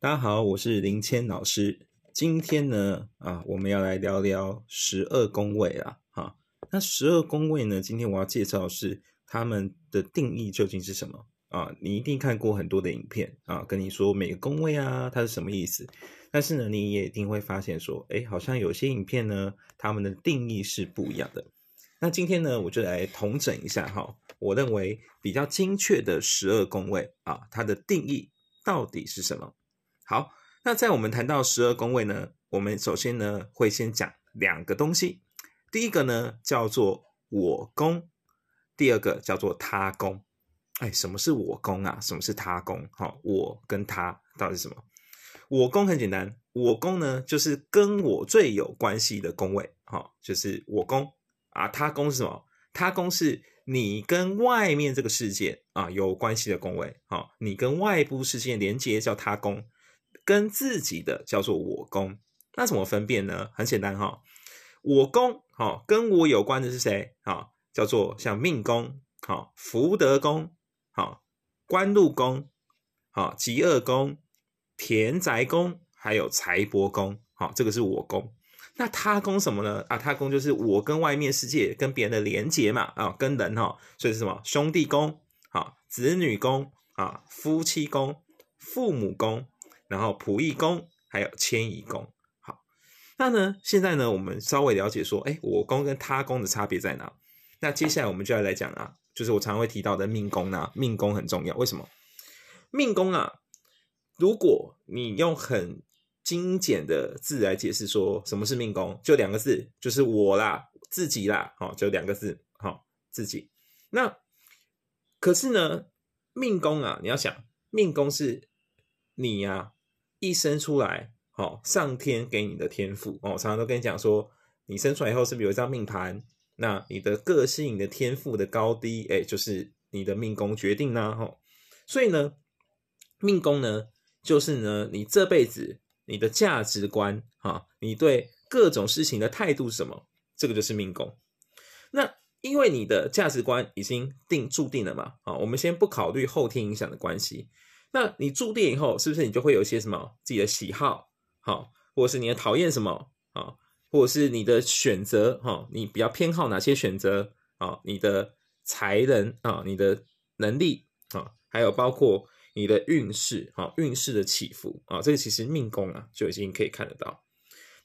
大家好，我是林谦老师。今天呢，啊，我们要来聊聊十二宫位啊，哈。那十二宫位呢，今天我要介绍是他们的定义究竟是什么啊？你一定看过很多的影片啊，跟你说每个宫位啊，它是什么意思。但是呢，你也一定会发现说，哎，好像有些影片呢，他们的定义是不一样的。那今天呢，我就来统整一下哈，我认为比较精确的十二宫位啊，它的定义到底是什么？好，那在我们谈到十二宫位呢，我们首先呢会先讲两个东西，第一个呢叫做我宫，第二个叫做他宫。哎，什么是我宫啊？什么是他宫？好，我跟他到底是什么？我宫很简单，我宫呢就是跟我最有关系的宫位，好，就是我宫啊。他宫是什么？他宫是你跟外面这个世界啊有关系的宫位，好，你跟外部世界连接叫他宫，跟自己的叫做我宫。那怎么分辨呢？很简单哈，我宫好跟我有关的是谁？好，叫做像命宫，好福德宫，好官禄宫，好吉厄宫。田宅宫还有财帛宫，好，这个是我宫。那他宫什么呢？啊，他宫就是我跟外面世界、跟别人的连接嘛，啊，跟人哈，所以是什么？兄弟宫，好，子女宫，啊，夫妻宫，父母宫，然后仆役宫，还有迁移宫。好，那呢，现在呢，我们稍微了解说，哎，我宫跟他宫的差别在哪？那接下来我们就要来讲啊，就是我常会提到的命宫呢，命宫很重要，为什么？命宫啊。如果你用很精简的字来解释说什么是命宫，就两个字，就是我啦，自己啦，好，就两个字，好，自己。那可是呢，命宫啊，你要想，命宫是你呀一生出来，好，上天给你的天赋哦。常常都跟你讲说，你生出来以后是不是有一张命盘？那你的个性、你的天赋的高低，哎，就是你的命宫决定呢，哈。所以呢，命宫呢。就是呢，你这辈子你的价值观啊，你对各种事情的态度是什么？这个就是命宫。那因为你的价值观已经定注定了嘛，啊，我们先不考虑后天影响的关系。那你注定以后，是不是你就会有一些什么自己的喜好，好，或者是你的讨厌什么啊，或者是你的选择哈，你比较偏好哪些选择啊？你的才能啊，你的能力啊，还有包括。你的运势，哈，运势的起伏啊，这个其实命宫啊就已经可以看得到。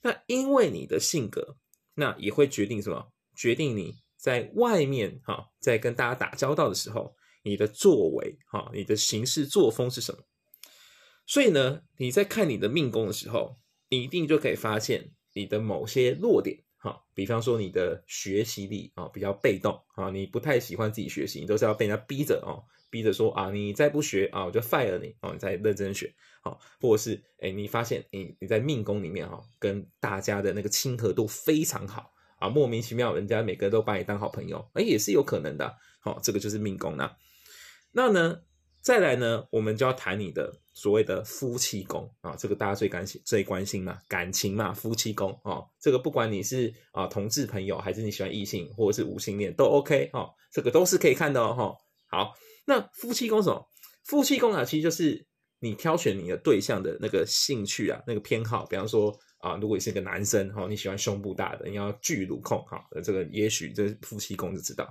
那因为你的性格，那也会决定什么？决定你在外面，哈，在跟大家打交道的时候，你的作为，哈，你的行事作风是什么？所以呢，你在看你的命宫的时候，你一定就可以发现你的某些弱点，哈，比方说你的学习力啊比较被动啊，你不太喜欢自己学习，你都是要被人家逼着哦。逼着说啊，你再不学啊，我就 fire 你哦，你再认真学好，或者是哎，你发现你你在命宫里面哈，跟大家的那个亲和度非常好啊，莫名其妙人家每个都把你当好朋友，哎，也是有可能的。好，这个就是命宫那那呢，再来呢，我们就要谈你的所谓的夫妻宫啊，这个大家最关心最关心嘛，感情嘛，夫妻宫哦，这个不管你是啊同志朋友，还是你喜欢异性，或者是无性恋都 OK 哈，这个都是可以看的哦哈。好。那夫妻宫什么？夫妻宫啊，其实就是你挑选你的对象的那个兴趣啊，那个偏好。比方说啊，如果你是个男生哈，你喜欢胸部大的，你要巨乳控哈，这个也许这夫妻宫就知道。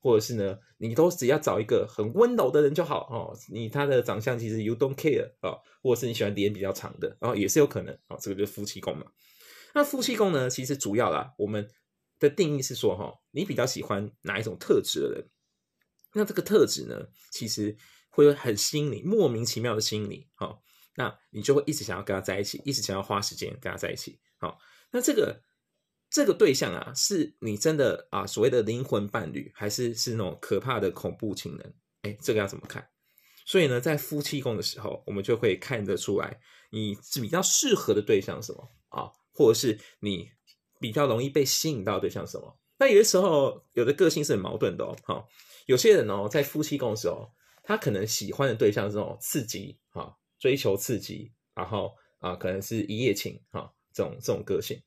或者是呢，你都只要找一个很温柔的人就好哦。你他的长相其实 you don't care 啊，或者是你喜欢脸比较长的，然后也是有可能啊。这个就是夫妻宫嘛。那夫妻宫呢，其实主要啦，我们的定义是说哈，你比较喜欢哪一种特质的人？那这个特质呢，其实会很吸引你，莫名其妙的吸引你，好，那你就会一直想要跟他在一起，一直想要花时间跟他在一起，好，那这个这个对象啊，是你真的啊所谓的灵魂伴侣，还是是那种可怕的恐怖情人？哎，这个要怎么看？所以呢，在夫妻宫的时候，我们就会看得出来，你是比较适合的对象什么啊，或者是你比较容易被吸引到对象什么？那有的时候，有的个性是很矛盾的哦，好。有些人哦，在夫妻宫的时候，他可能喜欢的对象是这种刺激哈，追求刺激，然后啊，可能是一夜情哈，这种这种个性。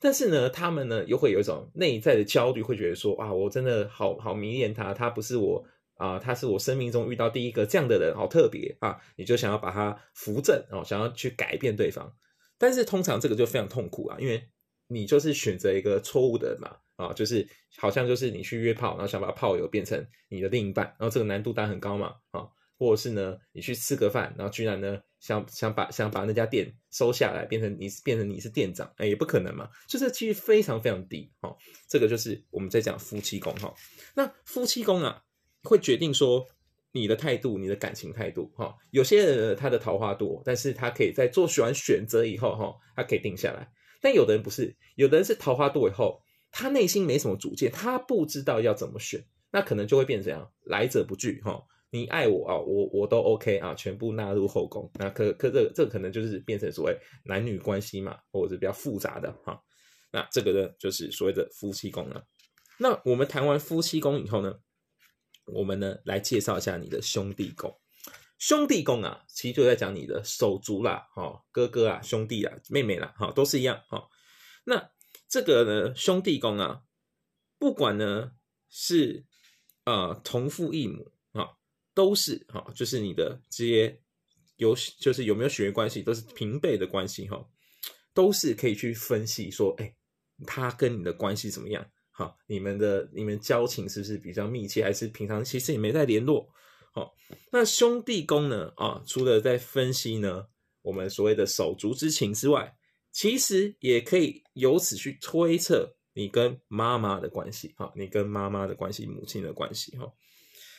但是呢，他们呢又会有一种内在的焦虑，会觉得说啊，我真的好好迷恋他，他不是我啊，他是我生命中遇到第一个这样的人，好特别啊，你就想要把他扶正哦，想要去改变对方。但是通常这个就非常痛苦啊，因为你就是选择一个错误的人嘛，啊，就是好像就是你去约炮，然后想把炮友变成你的另一半，然后这个难度当然很高嘛，啊，或者是呢，你去吃个饭，然后居然呢想想把想把那家店收下来，变成你变成你是店长，哎，也不可能嘛，就是几率非常非常低，哈，这个就是我们在讲夫妻宫哈，那夫妻宫啊会决定说。你的态度，你的感情态度，哈，有些人他的桃花多，但是他可以在做完选择以后，哈，他可以定下来。但有的人不是，有的人是桃花多以后，他内心没什么主见，他不知道要怎么选，那可能就会变成怎样，来者不拒，哈，你爱我啊，我我都 OK 啊，全部纳入后宫，那可可这这可能就是变成所谓男女关系嘛，或者是比较复杂的哈，那这个呢就是所谓的夫妻宫了。那我们谈完夫妻宫以后呢？我们呢来介绍一下你的兄弟宫，兄弟宫啊，其实就在讲你的手足啦，哈，哥哥啊，兄弟啊，妹妹啦，哈，都是一样，哈。那这个呢，兄弟宫啊，不管呢是呃同父异母，都是哈，就是你的这些有就是有没有血缘关系，都是平辈的关系哈，都是可以去分析说，哎，他跟你的关系怎么样。好，你们的你们交情是不是比较密切，还是平常其实也没在联络？好，那兄弟宫呢？啊，除了在分析呢，我们所谓的手足之情之外，其实也可以由此去推测你跟妈妈的关系。哈，你跟妈妈的关系，母亲的关系。哈，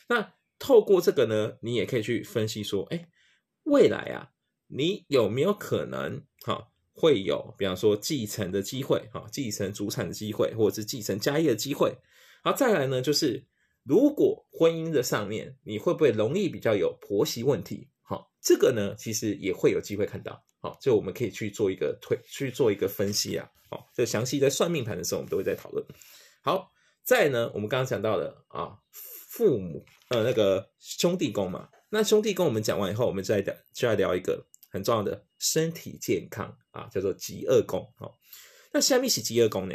那透过这个呢，你也可以去分析说，哎，未来啊，你有没有可能？哈。会有，比方说继承的机会，哈，继承祖产的机会，或者是继承家业的机会。好，再来呢，就是如果婚姻的上面，你会不会容易比较有婆媳问题？好，这个呢，其实也会有机会看到。好，就我们可以去做一个推，去做一个分析啊。好，这详细在算命盘的时候，我们都会在讨论。好，再呢，我们刚刚讲到的啊，父母呃那个兄弟宫嘛，那兄弟宫我们讲完以后，我们再聊，就来聊一个。很重要的身体健康啊，叫做极恶宫。好，那下面是极恶宫呢？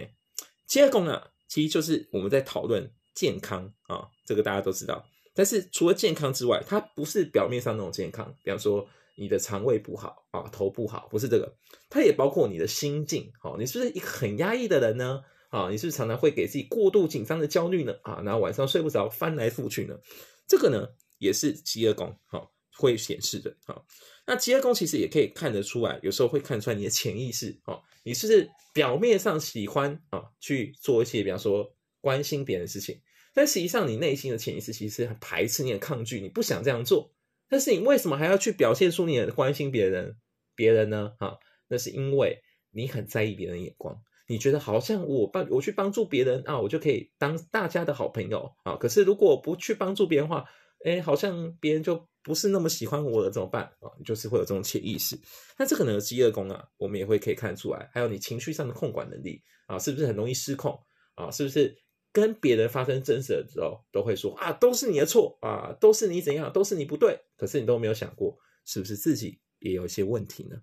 极恶宫啊，其实就是我们在讨论健康啊，这个大家都知道。但是除了健康之外，它不是表面上那种健康，比方说你的肠胃不好啊，头不好，不是这个，它也包括你的心境。好，你是不是一个很压抑的人呢？啊，你是不是常常会给自己过度紧张的焦虑呢？啊，然后晚上睡不着，翻来覆去呢？这个呢，也是饥饿宫好会显示的。好。那吉恶宫其实也可以看得出来，有时候会看出来你的潜意识哦，你是表面上喜欢啊去做一些，比方说关心别人的事情，但实际上你内心的潜意识其实很排斥，你很抗拒，你不想这样做。但是你为什么还要去表现出你的关心别人？别人呢？哈，那是因为你很在意别人眼光，你觉得好像我帮我去帮助别人啊，我就可以当大家的好朋友啊。可是如果不去帮助别人的话，哎，好像别人就。不是那么喜欢我了怎么办啊？就是会有这种潜意识。那这可能有饥饿宫啊，我们也会可以看出来。还有你情绪上的控管能力啊，是不是很容易失控啊？是不是跟别人发生争执的时候，都会说啊，都是你的错啊，都是你怎样，都是你不对。可是你都没有想过，是不是自己也有一些问题呢？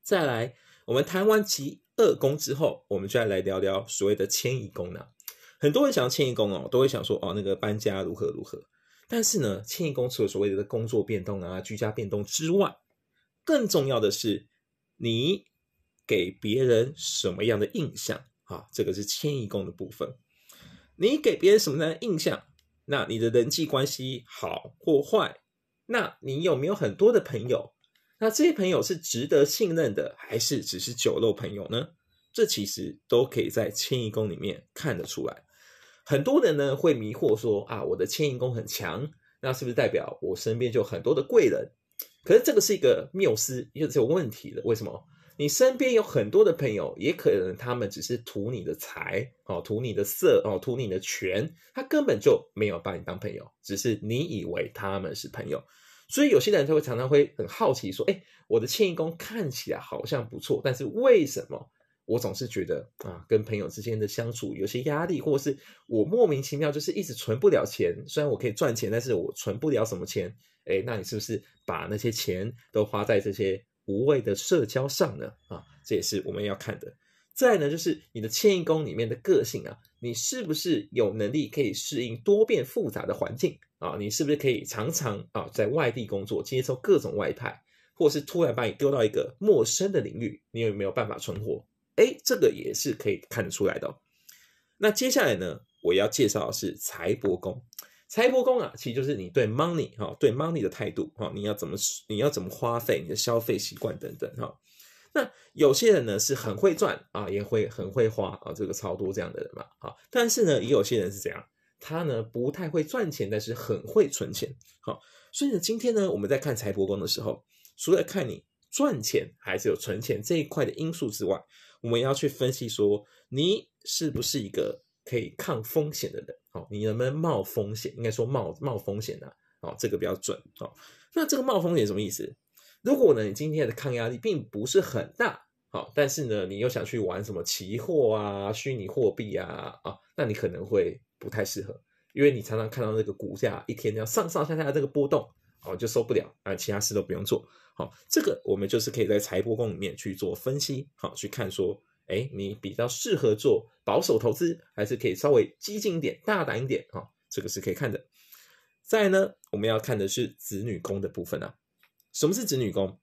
再来，我们谈完其二宫之后，我们就要来聊聊所谓的迁移宫呢。很多人想要迁移宫哦，都会想说哦，那个搬家如何如何。但是呢，迁移宫除了所谓的工作变动啊、居家变动之外，更重要的是你给别人什么样的印象啊？这个是迁移宫的部分。你给别人什么样的印象？那你的人际关系好或坏？那你有没有很多的朋友？那这些朋友是值得信任的，还是只是酒肉朋友呢？这其实都可以在迁移宫里面看得出来。很多人呢会迷惑说啊，我的迁移宫很强，那是不是代表我身边就很多的贵人？可是这个是一个谬思，又是有问题的。为什么？你身边有很多的朋友，也可能他们只是图你的财哦，图你的色哦，图你的权，他根本就没有把你当朋友，只是你以为他们是朋友。所以有些人他会常常会很好奇说，哎，我的迁移宫看起来好像不错，但是为什么？我总是觉得啊，跟朋友之间的相处有些压力，或是我莫名其妙就是一直存不了钱。虽然我可以赚钱，但是我存不了什么钱。哎，那你是不是把那些钱都花在这些无谓的社交上呢？啊，这也是我们要看的。再呢，就是你的迁移宫里面的个性啊，你是不是有能力可以适应多变复杂的环境啊？你是不是可以常常啊在外地工作，接受各种外派，或是突然把你丢到一个陌生的领域，你有没有办法存活？哎，这个也是可以看得出来的。那接下来呢，我要介绍的是财帛宫。财帛宫啊，其实就是你对 money 哈，对 money 的态度哈，你要怎么你要怎么花费，你的消费习惯等等哈。那有些人呢是很会赚啊，也会很会花啊，这个超多这样的人嘛，好，但是呢，也有些人是这样，他呢不太会赚钱，但是很会存钱，好，所以呢，今天呢，我们在看财帛宫的时候，除了看你赚钱还是有存钱这一块的因素之外，我们要去分析说，你是不是一个可以抗风险的人，好，你能不能冒风险？应该说冒冒风险的，哦，这个比较准，好，那这个冒风险什么意思？如果呢，你今天的抗压力并不是很大，好，但是呢，你又想去玩什么期货啊、虚拟货币啊，啊，那你可能会不太适合，因为你常常看到那个股价一天要上上下下的这个波动，哦，就受不了啊，其他事都不用做，好，这个我们就是可以在财帛宫里面去做分析，好，去看说，哎，你比较适合做保守投资，还是可以稍微激进一点、大胆一点，哈，这个是可以看的。再呢，我们要看的是子女宫的部分啊。什么是子女宫？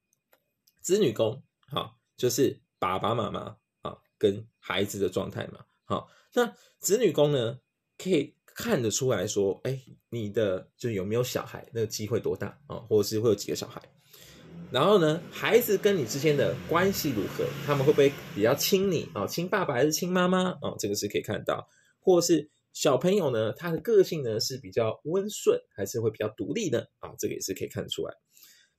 子女宫，好，就是爸爸妈妈啊跟孩子的状态嘛。好，那子女宫呢，可以看得出来说，哎，你的就有没有小孩，那个机会多大啊？或者是会有几个小孩？然后呢，孩子跟你之间的关系如何？他们会不会比较亲你啊？亲爸爸还是亲妈妈啊？这个是可以看到。或者是小朋友呢，他的个性呢是比较温顺，还是会比较独立的？啊，这个也是可以看得出来。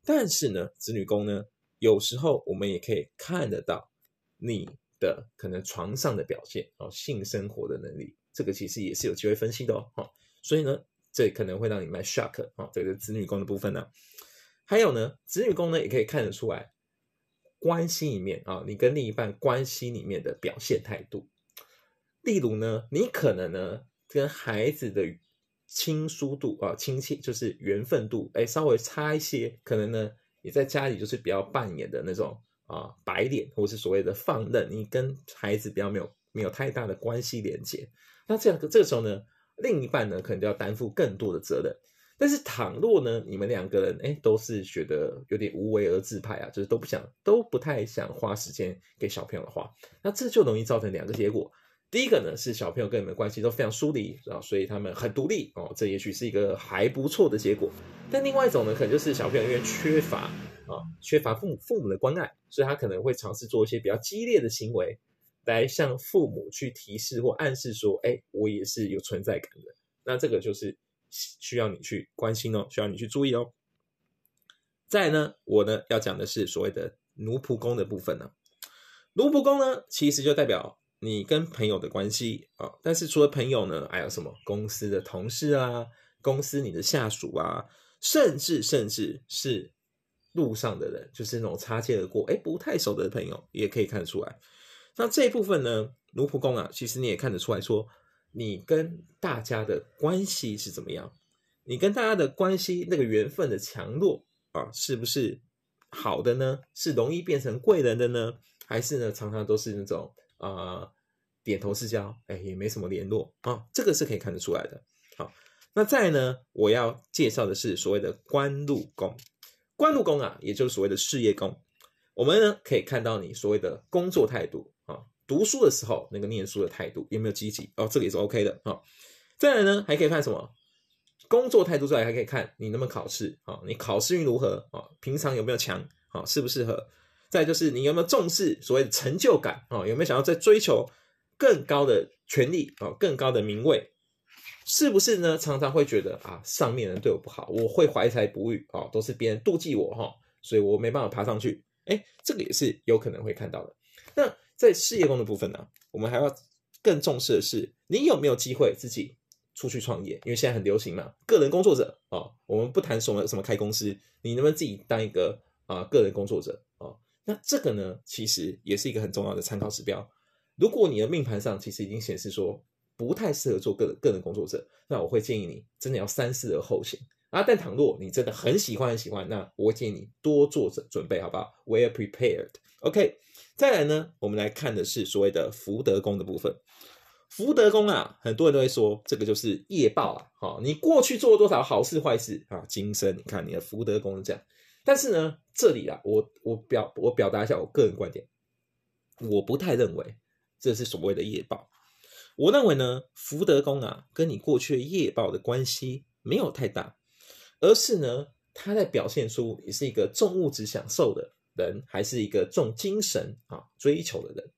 但是呢，子女宫呢，有时候我们也可以看得到你的可能床上的表现哦，性生活的能力，这个其实也是有机会分析的哦。所以呢，这可能会让你蛮 shock 啊，这个子女宫的部分呢。还有呢，子女宫呢也可以看得出来关系里面啊，你跟另一半关系里面的表现态度。例如呢，你可能呢跟孩子的。亲疏度啊，亲切就是缘分度，哎，稍微差一些，可能呢，你在家里就是比较扮演的那种啊白脸，或是所谓的放任，你跟孩子比较没有没有太大的关系连接。那这样这个时候呢，另一半呢可能就要担负更多的责任。但是倘若呢，你们两个人哎都是觉得有点无为而治派啊，就是都不想都不太想花时间给小朋友的话，那这就容易造成两个结果。第一个呢是小朋友跟你们关系都非常疏离啊，所以他们很独立哦，这也许是一个还不错的结果。但另外一种呢，可能就是小朋友因为缺乏啊，缺乏父母父母的关爱，所以他可能会尝试做一些比较激烈的行为，来向父母去提示或暗示说，哎，我也是有存在感的。那这个就是需要你去关心哦，需要你去注意哦。再呢，我呢要讲的是所谓的奴仆宫的部分呢，奴仆宫呢其实就代表。你跟朋友的关系啊，但是除了朋友呢，还有什么公司的同事啊，公司你的下属啊，甚至甚至是路上的人，就是那种擦肩而过，哎，不太熟的朋友，也可以看出来。那这一部分呢，奴仆宫啊，其实你也看得出来说，你跟大家的关系是怎么样？你跟大家的关系那个缘分的强弱啊，是不是好的呢？是容易变成贵人的呢？还是呢，常常都是那种？啊，点头之交，哎，也没什么联络啊，这个是可以看得出来的。好，那再呢，我要介绍的是所谓的官禄宫。官禄宫啊，也就是所谓的事业宫。我们呢可以看到你所谓的工作态度，读书的时候那个念书的态度有没有积极哦，这个也是 OK 的啊。再来呢，还可以看什么？工作态度之外，还可以看你能不能考试啊，你考试运如何啊？平常有没有强啊？适不适合？再就是你有没有重视所谓的成就感啊？有没有想要在追求更高的权利啊？更高的名位？是不是呢？常常会觉得啊，上面人对我不好，我会怀才不遇啊，都是别人妒忌我哈，所以我没办法爬上去。哎，这个也是有可能会看到的。在事业工的部分呢，我们还要更重视的是，你有没有机会自己出去创业？因为现在很流行嘛，个人工作者啊，我们不谈什么什么开公司，你能不能自己当一个啊个人工作者啊？那这个呢，其实也是一个很重要的参考指标。如果你的命盘上其实已经显示说不太适合做个个人工作者，那我会建议你真的要三思而后行啊。但倘若你真的很喜欢很喜欢，那我会建议你多做准准备，好不好？We are prepared，OK，再来呢，我们来看的是所谓的福德宫的部分。福德宫啊，很多人都会说这个就是业报啊，好，你过去做了多少好事坏事啊，今生你看你的福德宫是这样。但是呢，这里啊，我我表我表达一下我个人观点，我不太认为这是所谓的业报。我认为呢，福德宫啊，跟你过去的业报的关系没有太大，而是呢，它在表现出你是一个重物质享受的人，还是一个重精神啊追求的人。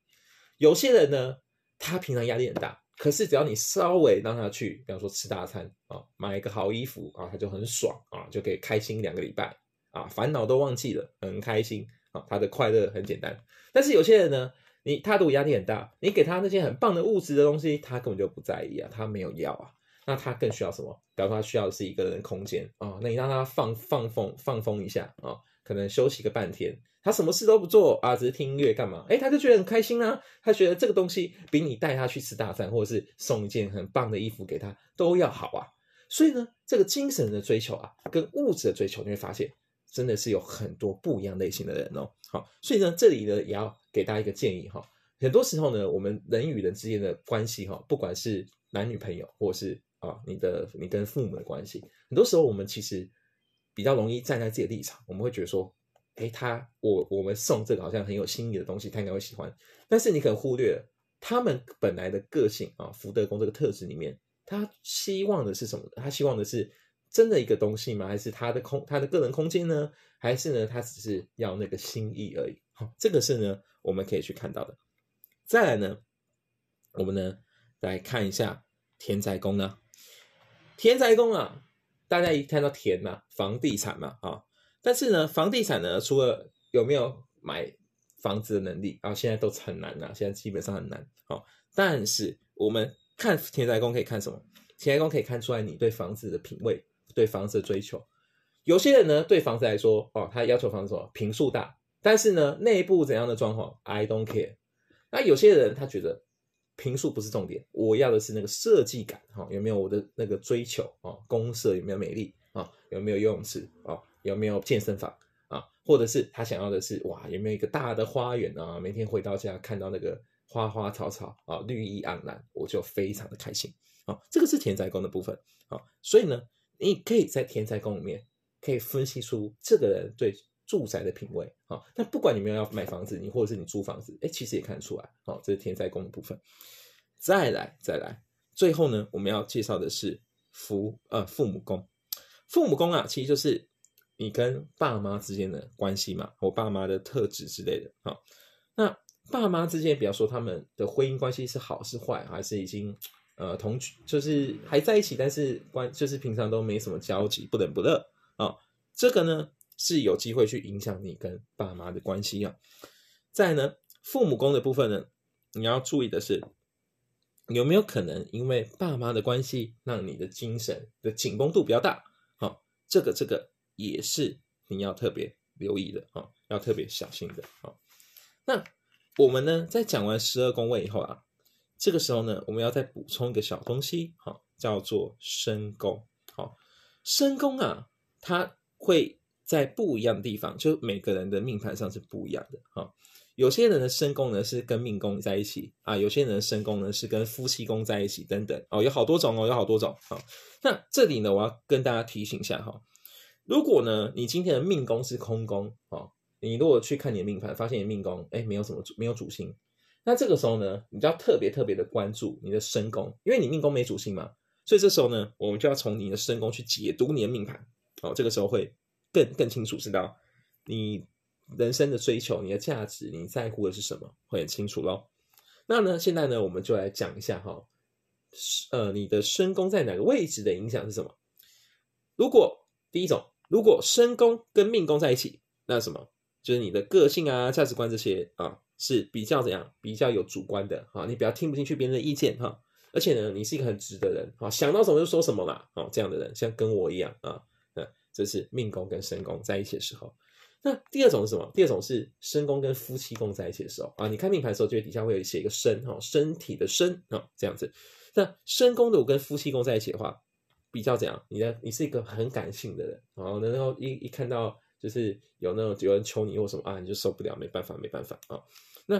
有些人呢。他平常压力很大，可是只要你稍微让他去，比方说吃大餐啊，买一个好衣服啊，他就很爽啊，就可以开心两个礼拜啊，烦恼都忘记了，很开心啊，他的快乐很简单。但是有些人呢，你他如果压力很大，你给他那些很棒的物质的东西，他根本就不在意啊，他没有要啊，那他更需要什么？比方说他需要的是一个人空间啊，那你让他放放风放风一下啊，可能休息个半天。他什么事都不做啊，只是听音乐干嘛？哎，他就觉得很开心啊。他觉得这个东西比你带他去吃大餐，或者是送一件很棒的衣服给他都要好啊。所以呢，这个精神的追求啊，跟物质的追求，你会发现真的是有很多不一样类型的人哦。好，所以呢，这里呢也要给大家一个建议哈。很多时候呢，我们人与人之间的关系哈，不管是男女朋友，或者是啊你的你跟父母的关系，很多时候我们其实比较容易站在自己的立场，我们会觉得说。哎，他我我们送这个好像很有心意的东西，他应该会喜欢。但是你可能忽略了他们本来的个性啊，福德宫这个特质里面，他希望的是什么？他希望的是真的一个东西吗？还是他的空他的个人空间呢？还是呢，他只是要那个心意而已？好，这个是呢，我们可以去看到的。再来呢，我们呢来看一下田宅宫呢，田宅宫啊，大家一看到田嘛，房地产嘛，啊。但是呢，房地产呢，除了有没有买房子的能力啊，现在都很难啊，现在基本上很难。好，但是我们看田宅宫可以看什么？田宅宫可以看出来你对房子的品味，对房子的追求。有些人呢，对房子来说，哦，他要求房子什么？平数大，但是呢，内部怎样的装潢，I don't care。那有些人他觉得平素不是重点，我要的是那个设计感，哈，有没有我的那个追求啊？公社有没有美丽啊？有没有游泳池啊？有没有健身房啊？或者是他想要的是哇，有没有一个大的花园啊？每天回到家看到那个花花草草啊，绿意盎然，我就非常的开心啊。这个是田宅宫的部分啊，所以呢，你可以在田宅宫里面可以分析出这个人对住宅的品味啊。但不管你们要买房子，你或者是你租房子，哎，其实也看得出来啊。这是田宅宫的部分。再来，再来，最后呢，我们要介绍的是父呃父母宫。父母宫啊，其实就是。你跟爸妈之间的关系嘛，我爸妈的特质之类的啊。那爸妈之间，比方说他们的婚姻关系是好是坏，还是已经呃同居，就是还在一起，但是关就是平常都没什么交集，不冷不热啊。这个呢是有机会去影响你跟爸妈的关系啊。再呢，父母宫的部分呢，你要注意的是，有没有可能因为爸妈的关系，让你的精神的紧绷度比较大？好，这个这个。也是你要特别留意的啊，要特别小心的啊。那我们呢，在讲完十二宫位以后啊，这个时候呢，我们要再补充一个小东西，哈，叫做身宫。好，身宫啊，它会在不一样的地方，就每个人的命盘上是不一样的啊。有些人的身宫呢是跟命宫在一起啊，有些人的身宫呢是跟夫妻宫在一起，等等哦，有好多种哦，有好多种啊。那这里呢，我要跟大家提醒一下哈。如果呢，你今天的命宫是空宫啊，你如果去看你的命盘，发现你命宫哎没有什么没有主星，那这个时候呢，你就要特别特别的关注你的身宫，因为你命宫没主星嘛，所以这时候呢，我们就要从你的身宫去解读你的命盘，哦，这个时候会更更清楚知道你人生的追求、你的价值、你在乎的是什么，会很清楚咯。那呢，现在呢，我们就来讲一下哈，呃，你的身宫在哪个位置的影响是什么？如果第一种。如果身宫跟命宫在一起，那什么就是你的个性啊、价值观这些啊是比较怎样？比较有主观的哈，你比较听不进去别人的意见哈。而且呢，你是一个很直的人啊，想到什么就说什么啦，哦，这样的人像跟我一样啊，这是命宫跟身宫在一起的时候。那第二种是什么？第二种是身宫跟夫妻宫在一起的时候啊，你看命盘的时候，就会底下会有写一个身哈，身体的身啊，这样子。那身宫的我跟夫妻宫在一起的话。比较怎样？你的你是一个很感性的人，然后然后一一看到就是有那种有人求你或什么啊，你就受不了，没办法，没办法啊。那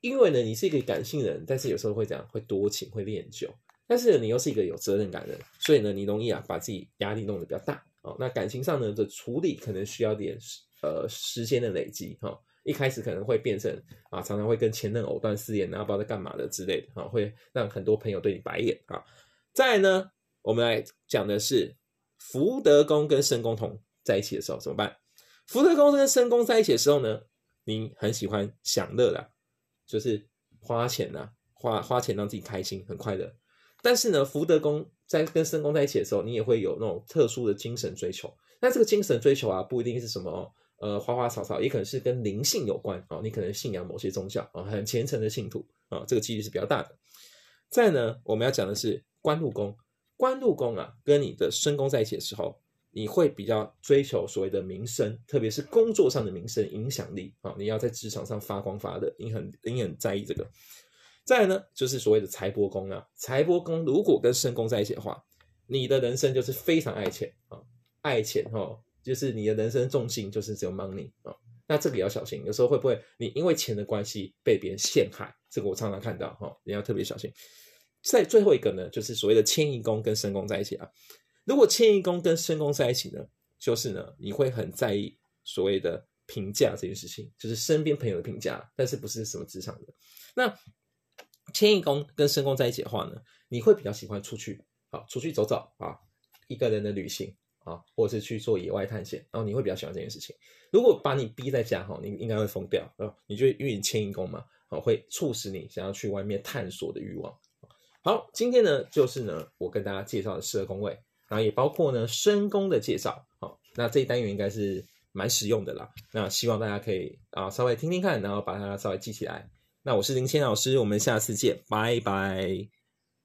因为呢，你是一个感性人，但是有时候会这样，会多情，会恋旧。但是你又是一个有责任感的人，所以呢，你容易啊把自己压力弄得比较大哦。那感情上呢的处理可能需要点呃时间的累积哈。一开始可能会变成啊，常常会跟前任藕断丝连然后，不知道在干嘛的之类的啊，会让很多朋友对你白眼啊。再呢，我们来讲的是福德宫跟申宫同在一起的时候怎么办？福德宫跟申宫在一起的时候呢，你很喜欢享乐啦，就是花钱呐，花花钱让自己开心，很快乐。但是呢，福德宫在跟申宫在一起的时候，你也会有那种特殊的精神追求。那这个精神追求啊，不一定是什么。呃，花花草草也可能是跟灵性有关啊，你可能信仰某些宗教啊，很虔诚的信徒啊，这个几率是比较大的。再呢，我们要讲的是官禄宫，官禄宫啊，跟你的身宫在一起的时候，你会比较追求所谓的名声，特别是工作上的名声、影响力啊，你要在职场上发光发热，你很你很在意这个。再呢，就是所谓的财帛宫啊，财帛宫如果跟身宫在一起的话，你的人生就是非常爱钱啊，爱钱哈。就是你的人生重心就是只有 money 啊，那这个也要小心。有时候会不会你因为钱的关系被别人陷害？这个我常常看到哈，你要特别小心。在最后一个呢，就是所谓的迁移宫跟身宫在一起啊。如果迁移宫跟身宫在一起呢，就是呢你会很在意所谓的评价这件事情，就是身边朋友的评价，但是不是什么职场的。那迁移宫跟身宫在一起的话呢，你会比较喜欢出去啊，出去走走啊，一个人的旅行。啊，或者是去做野外探险，然后你会比较喜欢这件事情。如果把你逼在家哈，你应该会疯掉啊！你就因为迁移宫嘛，啊，会促使你想要去外面探索的欲望。好，今天呢，就是呢，我跟大家介绍的十二宫位，然后也包括呢深宫的介绍。好，那这一单元应该是蛮实用的啦。那希望大家可以啊稍微听听看，然后把它稍微记起来。那我是林谦老师，我们下次见，拜拜。